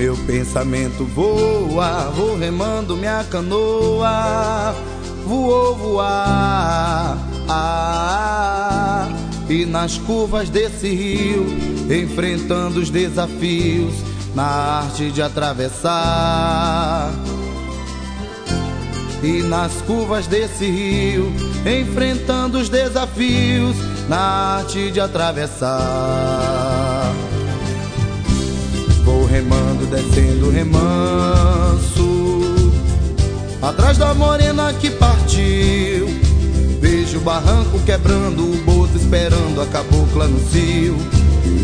meu pensamento voa, vou remando minha canoa, voou voar. Ah, e nas curvas desse rio, enfrentando os desafios, na arte de atravessar. E nas curvas desse rio, enfrentando os desafios, na arte de atravessar. Remando, descendo remanso, atrás da morena que partiu. Vejo o barranco quebrando, o boto esperando a cabocla no cio.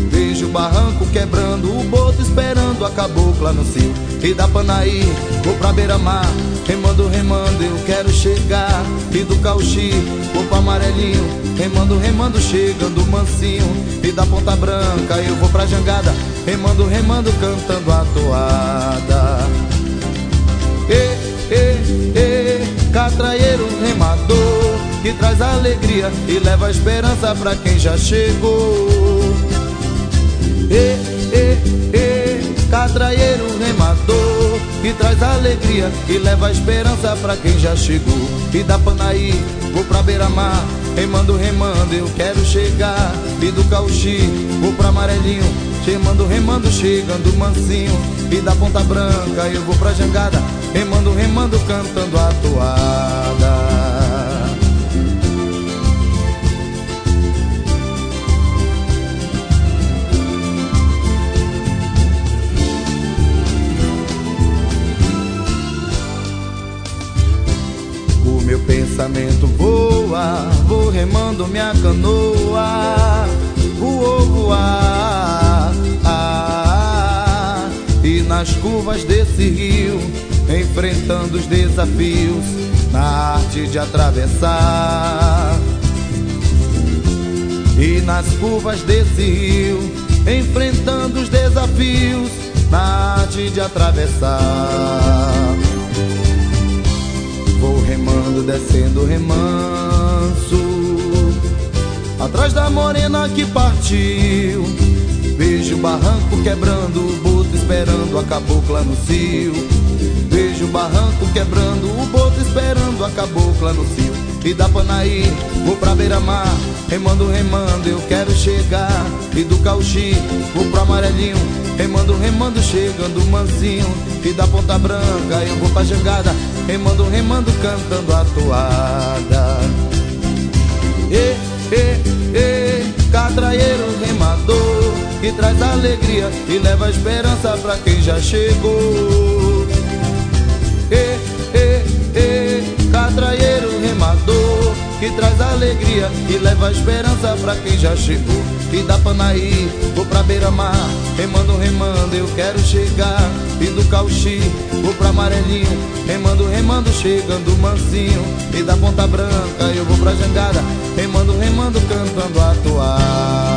Vejo o barranco quebrando, o boto esperando a cabocla no cio. E da Panaí, vou pra beira-mar, remando, remando, eu quero chegar. E do Cauxi, vou pra Amarelinho, remando, remando, chegando mansinho. E da Ponta Branca, eu vou pra Jangada, remando, remando, cantando a toada. E, e, e, catraieiro remador, que traz alegria e leva esperança pra quem já chegou. E, e, e, catraieiro remador, que traz alegria e leva esperança pra quem já chegou. E da Panaí, vou pra beira-mar, remando, remando, eu quero chegar. E do Cauxi, vou pra Amarelinho, remando, remando, chegando mansinho. E da Ponta Branca, eu vou pra Jangada, remando, remando, cantando a toada. O meu pensamento voa, vou remando minha canoa, voou voar. Nas curvas desse rio, enfrentando os desafios, na arte de atravessar. E nas curvas desse rio, enfrentando os desafios, na arte de atravessar. Vou remando, descendo remanso Atrás da morena que partiu Vejo o barranco quebrando, o esperando a cabocla no cio. Vejo o barranco quebrando, o boto esperando a cabocla no cio. E da Panaí, vou pra beira-mar Remando, remando, eu quero chegar. E do Cauxi, vou pro Amarelinho Remando, remando, chegando mansinho. E da Ponta Branca eu vou pra Jangada Remando, remando, cantando a toada alegria e leva esperança pra quem já chegou. E, e, e, catraieiro remador Que traz alegria e leva esperança pra quem já chegou. E da Panaí, vou pra beira-mar Remando, remando, eu quero chegar. E do Cauxi, vou pra Amarelinho Remando, remando, chegando mansinho. E da Ponta Branca, eu vou pra Jangada Remando, remando, cantando a toada